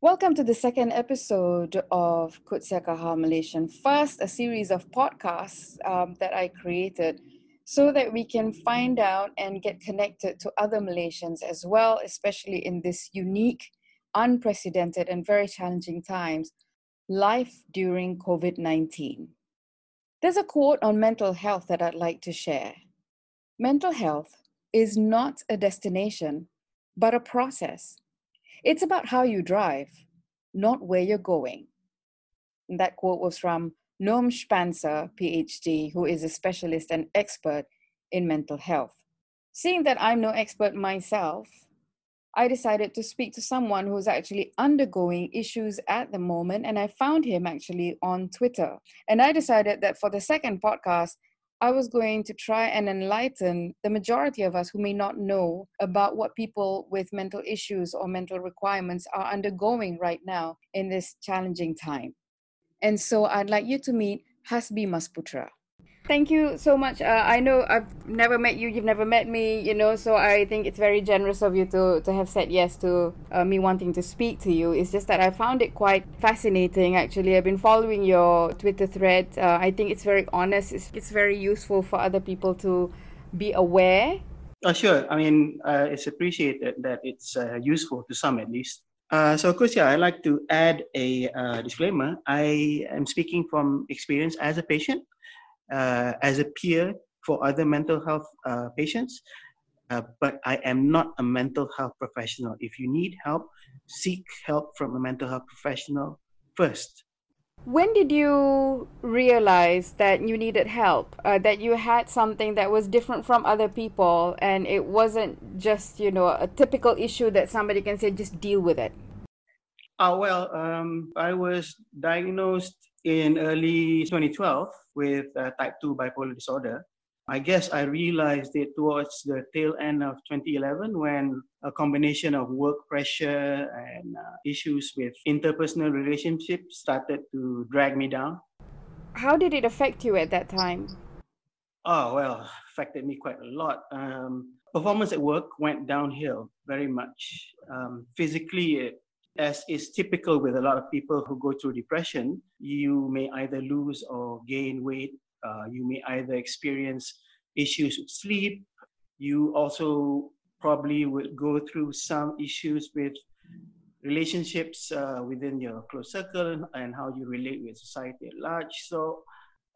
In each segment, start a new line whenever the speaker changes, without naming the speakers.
Welcome to the second episode of Kutsiakaha Malaysian First, a series of podcasts um, that I created so that we can find out and get connected to other Malaysians as well, especially in this unique, unprecedented, and very challenging times life during COVID 19. There's a quote on mental health that I'd like to share. Mental health is not a destination, but a process it's about how you drive, not where you're going. And that quote was from Noam Shpancer, PhD, who is a specialist and expert in mental health. Seeing that I'm no expert myself, I decided to speak to someone who's actually undergoing issues at the moment, and I found him actually on Twitter. And I decided that for the second podcast, I was going to try and enlighten the majority of us who may not know about what people with mental issues or mental requirements are undergoing right now in this challenging time. And so I'd like you to meet Hasbi Masputra thank you so much. Uh, I know I've never met you, you've never met me, you know, so I think it's very generous of you to, to have said yes to uh, me wanting to speak to you. It's just that I found it quite fascinating, actually. I've been following your Twitter thread. Uh, I think it's very honest, it's, it's very useful for other people to be aware.
Oh, sure. I mean, uh, it's appreciated that it's uh, useful to some at least. Uh, so, of course, yeah, I'd like to add a uh, disclaimer. I am speaking from experience as a patient uh, as a peer for other mental health uh, patients, uh, but I am not a mental health professional. If you need help, seek help from a mental health professional first.
When did you realize that you needed help, uh, that you had something that was different from other people, and it wasn't just, you know, a typical issue that somebody can say, just deal with it?
Uh, well, um, I was diagnosed in early 2012 with uh, type 2 bipolar disorder. I guess I realized it towards the tail end of 2011 when a combination of work pressure and uh, issues with interpersonal relationships started to drag me down.
How did it affect you at that time?
Oh, well, affected me quite a lot. Um, performance at work went downhill very much. Um, physically, it as is typical with a lot of people who go through depression, you may either lose or gain weight. Uh, you may either experience issues with sleep. You also probably will go through some issues with relationships uh, within your close circle and how you relate with society at large. So,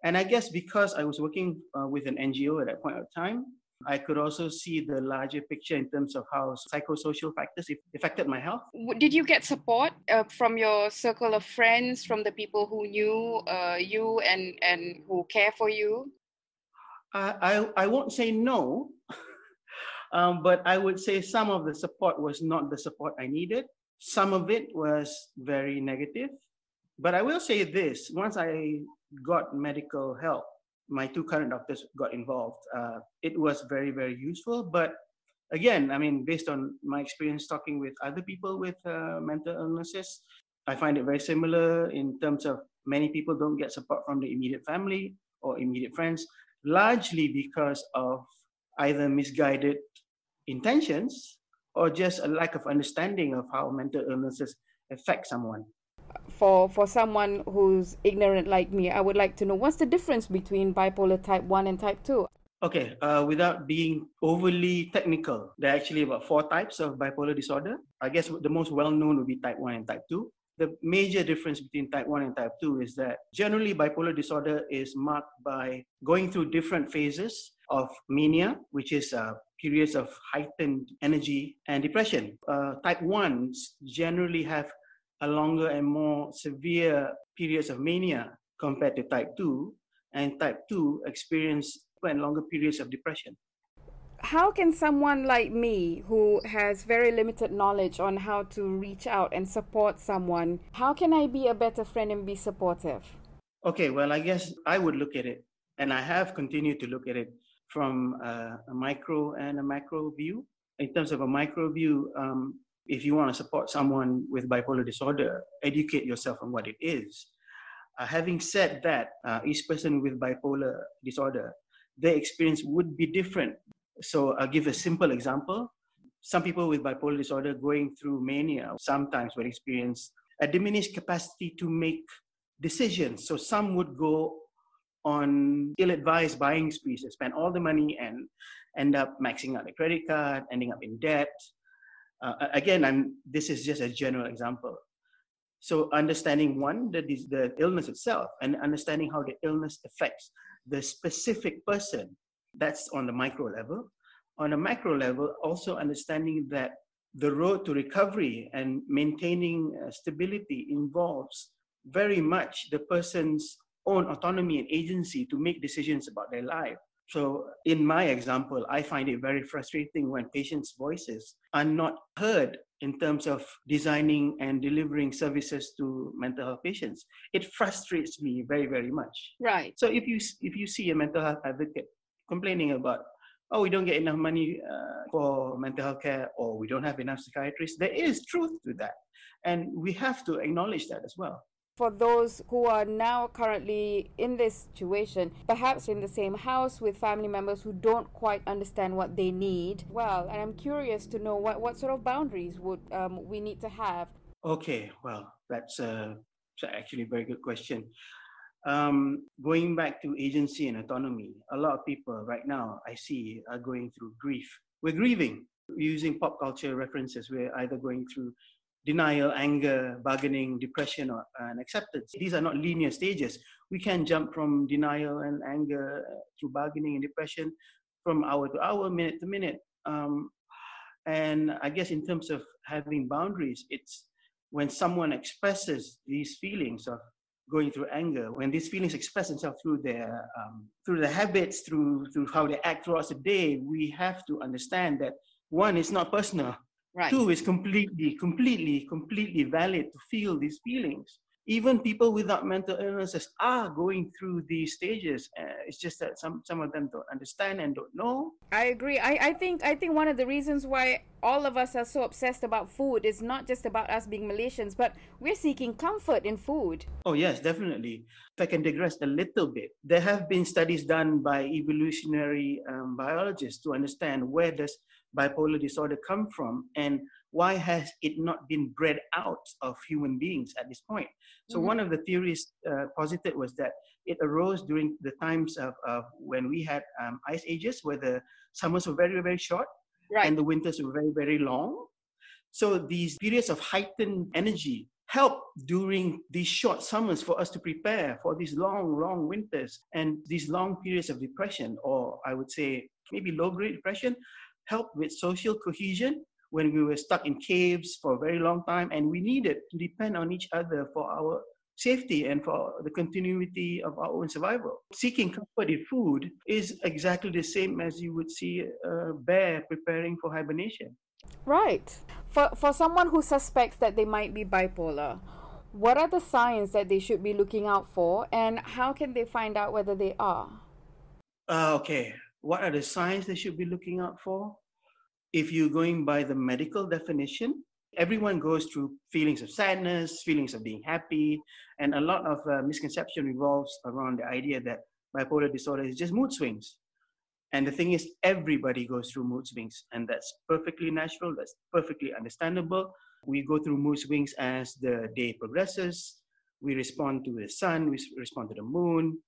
and I guess because I was working uh, with an NGO at that point of time, I could also see the larger picture in terms of how psychosocial factors affected my health.
Did you get support uh, from your circle of friends, from the people who knew uh, you and, and who care for you?
I, I, I won't say no, um, but I would say some of the support was not the support I needed. Some of it was very negative. But I will say this once I got medical help, my two current doctors got involved. Uh, it was very, very useful. But again, I mean, based on my experience talking with other people with uh, mental illnesses, I find it very similar in terms of many people don't get support from the immediate family or immediate friends, largely because of either misguided intentions or just a lack of understanding of how mental illnesses affect someone
for for someone who's ignorant like me, I would like to know what's the difference between bipolar type 1 and type 2?
Okay, uh, without being overly technical, there are actually about four types of bipolar disorder. I guess the most well known would be type 1 and type 2. The major difference between type 1 and type 2 is that generally bipolar disorder is marked by going through different phases of mania, which is uh, periods of heightened energy and depression. Uh, type 1s generally have a longer and more severe periods of mania compared to type 2 and type 2 experience and longer periods of depression.
How can someone like me who has very limited knowledge on how to reach out and support someone how can i be a better friend and be supportive?
Okay well i guess i would look at it and i have continued to look at it from uh, a micro and a macro view. In terms of a micro view um, if you want to support someone with bipolar disorder, educate yourself on what it is. Uh, having said that, uh, each person with bipolar disorder, their experience would be different. So I'll give a simple example. some people with bipolar disorder going through mania sometimes will experience a diminished capacity to make decisions. So some would go on ill-advised buying sprees spend all the money and end up maxing out the credit card, ending up in debt. Uh, again, I'm, this is just a general example. So understanding one, the, the illness itself and understanding how the illness affects the specific person, that's on the micro level. On a macro level, also understanding that the road to recovery and maintaining uh, stability involves very much the person's own autonomy and agency to make decisions about their life. So, in my example, I find it very frustrating when patients' voices are not heard in terms of designing and delivering services to mental health patients. It frustrates me very, very much.
Right.
So, if you if you see a mental health advocate complaining about oh, we don't get enough money uh, for mental health care or we don't have enough psychiatrists. There is truth to that. And we have to acknowledge that as well.
For those who are now currently in this situation, perhaps in the same house with family members who don't quite understand what they need, well, and I'm curious to know what, what sort of boundaries would um, we need to have?
Okay, well, that's uh, actually a very good question. Um, going back to agency and autonomy, a lot of people right now I see are going through grief. We're grieving using pop culture references. We're either going through denial, anger, bargaining, depression, or, and acceptance. These are not linear stages. We can jump from denial and anger to bargaining and depression from hour to hour, minute to minute. Um, and I guess in terms of having boundaries, it's when someone expresses these feelings of going through anger, when these feelings express themselves through their um, through their habits, through through how they act throughout the day, we have to understand that one is not personal. Right. Two is completely, completely, completely valid to feel these feelings even people without mental illnesses are going through these stages. Uh, it's just that some some of them don't understand and don't know.
I agree. I, I think i think one of the reasons why all of us are so obsessed about food is not just about us being malaysians but we're seeking comfort in food.
Oh yes definitely. If i can digress a little bit there have been studies done by evolutionary um, biologists to understand where does bipolar disorder come from and why has it not been bred out of human beings at this point? So mm-hmm. one of the theories uh, posited was that it arose during the times of, of when we had um, ice ages, where the summers were very, very short right. and the winters were very, very long. So these periods of heightened energy help during these short summers for us to prepare for these long, long winters and these long periods of depression, or I would say maybe low grade depression, help with social cohesion when we were stuck in caves for a very long time and we needed to depend on each other for our safety and for the continuity of our own survival. Seeking comfort in food is exactly the same as you would see a bear preparing for hibernation.
Right. For, for someone who suspects that they might be bipolar, what are the signs that they should be looking out for and how can they find out whether they are?
Uh, okay. What are the signs they should be looking out for? If you're going by the medical definition, everyone goes through feelings of sadness, feelings of being happy, and a lot of uh, misconception revolves around the idea that bipolar disorder is just mood swings. And the thing is, everybody goes through mood swings, and that's perfectly natural, that's perfectly understandable. We go through mood swings as the day progresses. We respond to the sun, we respond to the moon,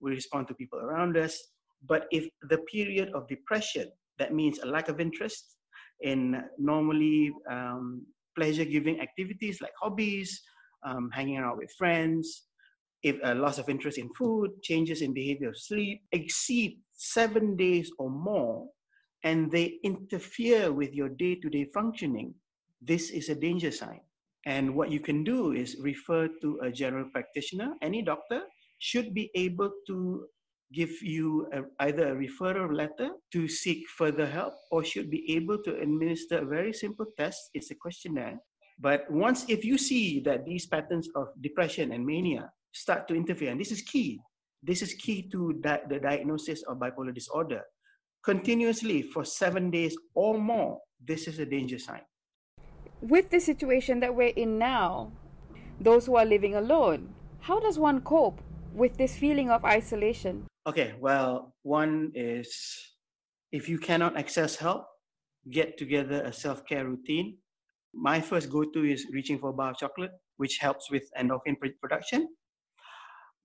we respond to people around us. But if the period of depression that means a lack of interest in normally um, pleasure giving activities like hobbies, um, hanging out with friends. If a loss of interest in food, changes in behavior of sleep exceed seven days or more, and they interfere with your day to day functioning, this is a danger sign. And what you can do is refer to a general practitioner. Any doctor should be able to give you a, either a referral letter to seek further help or should be able to administer a very simple test. It's a questionnaire. But once, if you see that these patterns of depression and mania start to interfere, and this is key, this is key to di- the diagnosis of bipolar disorder, continuously for seven days or more, this is a danger sign.
With the situation that we're in now, those who are living alone, how does one cope with this feeling of isolation?
Okay, well, one is if you cannot access help, get together a self care routine. My first go to is reaching for a bar of chocolate, which helps with endorphin production.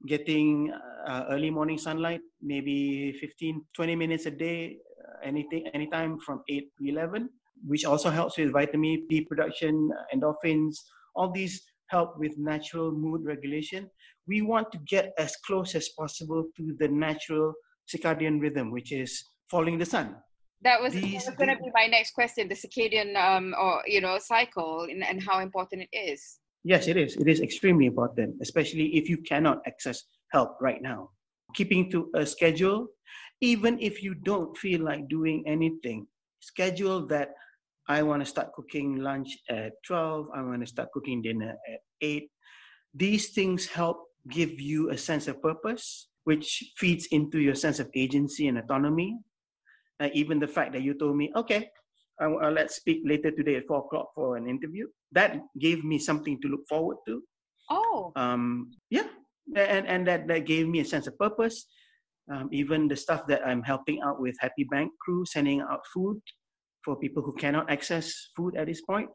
Getting uh, early morning sunlight, maybe 15, 20 minutes a day, uh, anything, anytime from 8 to 11, which also helps with vitamin D production, endorphins, all these help with natural mood regulation. We want to get as close as possible to the natural circadian rhythm, which is following the sun.
That was, was going to be my next question: the circadian, um, or you know, cycle, and, and how important it is.
Yes, it is. It is extremely important, especially if you cannot access help right now. Keeping to a schedule, even if you don't feel like doing anything, schedule that I want to start cooking lunch at 12, I want to start cooking dinner at 8. These things help give you a sense of purpose, which feeds into your sense of agency and autonomy. Uh, even the fact that you told me, okay, uh, let's speak later today at 4 o'clock for an interview, that gave me something to look forward to.
Oh.
Um, yeah, and, and that, that gave me a sense of purpose. Um, even the stuff that I'm helping out with Happy Bank Crew, sending out food for people who cannot access food at this point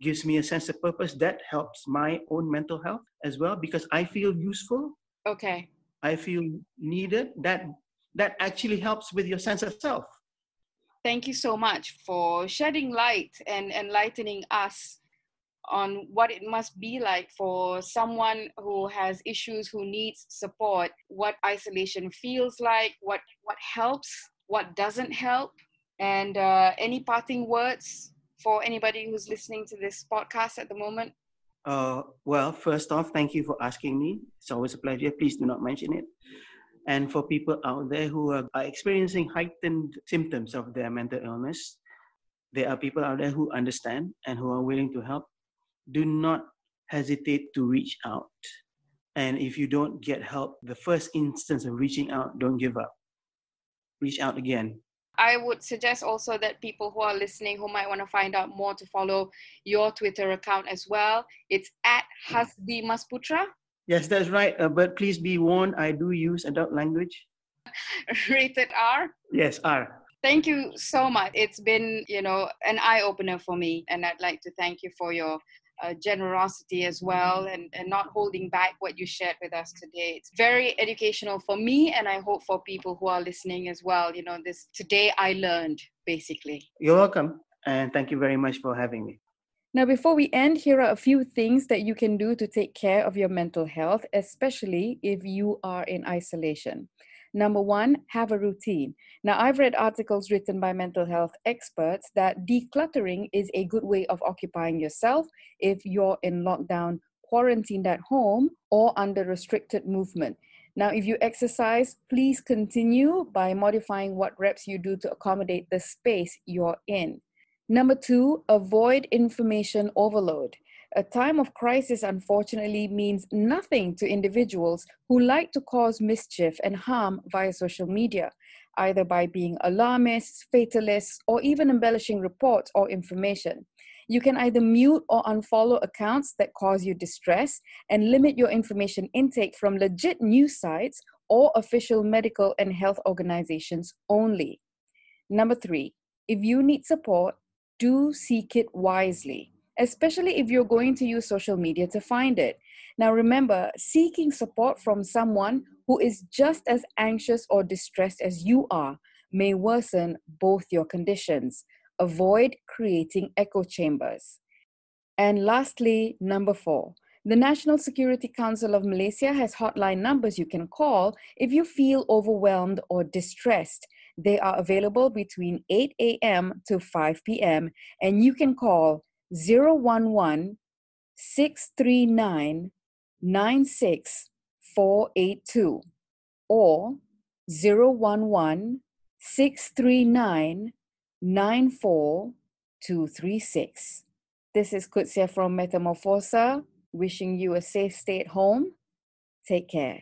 gives me a sense of purpose that helps my own mental health as well because i feel useful.
Okay.
I feel needed. That that actually helps with your sense of self.
Thank you so much for shedding light and enlightening us on what it must be like for someone who has issues who needs support what isolation feels like what what helps what doesn't help and uh, any parting words for anybody who's listening to this podcast at the moment?
Uh, well, first off, thank you for asking me. It's always a pleasure. Please do not mention it. And for people out there who are, are experiencing heightened symptoms of their mental illness, there are people out there who understand and who are willing to help. Do not hesitate to reach out. And if you don't get help, the first instance of reaching out, don't give up. Reach out again.
I would suggest also that people who are listening who might want to find out more to follow your Twitter account as well. It's at Hasbi Masputra.
Yes, that's right. Uh, but please be warned, I do use adult language.
Rated R?
Yes, R.
Thank you so much. It's been, you know, an eye opener for me. And I'd like to thank you for your uh, generosity as well and, and not holding back what you shared with us today. It's very educational for me and I hope for people who are listening as well. You know, this today I learned basically.
You're welcome. And thank you very much for having me.
Now, before we end, here are a few things that you can do to take care of your mental health, especially if you are in isolation. Number one, have a routine. Now, I've read articles written by mental health experts that decluttering is a good way of occupying yourself if you're in lockdown, quarantined at home, or under restricted movement. Now, if you exercise, please continue by modifying what reps you do to accommodate the space you're in. Number two, avoid information overload. A time of crisis, unfortunately, means nothing to individuals who like to cause mischief and harm via social media, either by being alarmists, fatalists, or even embellishing reports or information. You can either mute or unfollow accounts that cause you distress and limit your information intake from legit news sites or official medical and health organizations only. Number three, if you need support, do seek it wisely especially if you're going to use social media to find it. Now, remember, seeking support from someone who is just as anxious or distressed as you are may worsen both your conditions. Avoid creating echo chambers. And lastly, number four, the National Security Council of Malaysia has hotline numbers you can call if you feel overwhelmed or distressed. They are available between 8 a.m. to 5 p.m., and you can call 011 639 96482 or 011 639 94236. This is Kutsia from Metamorphosa, wishing you a safe stay at home. Take care.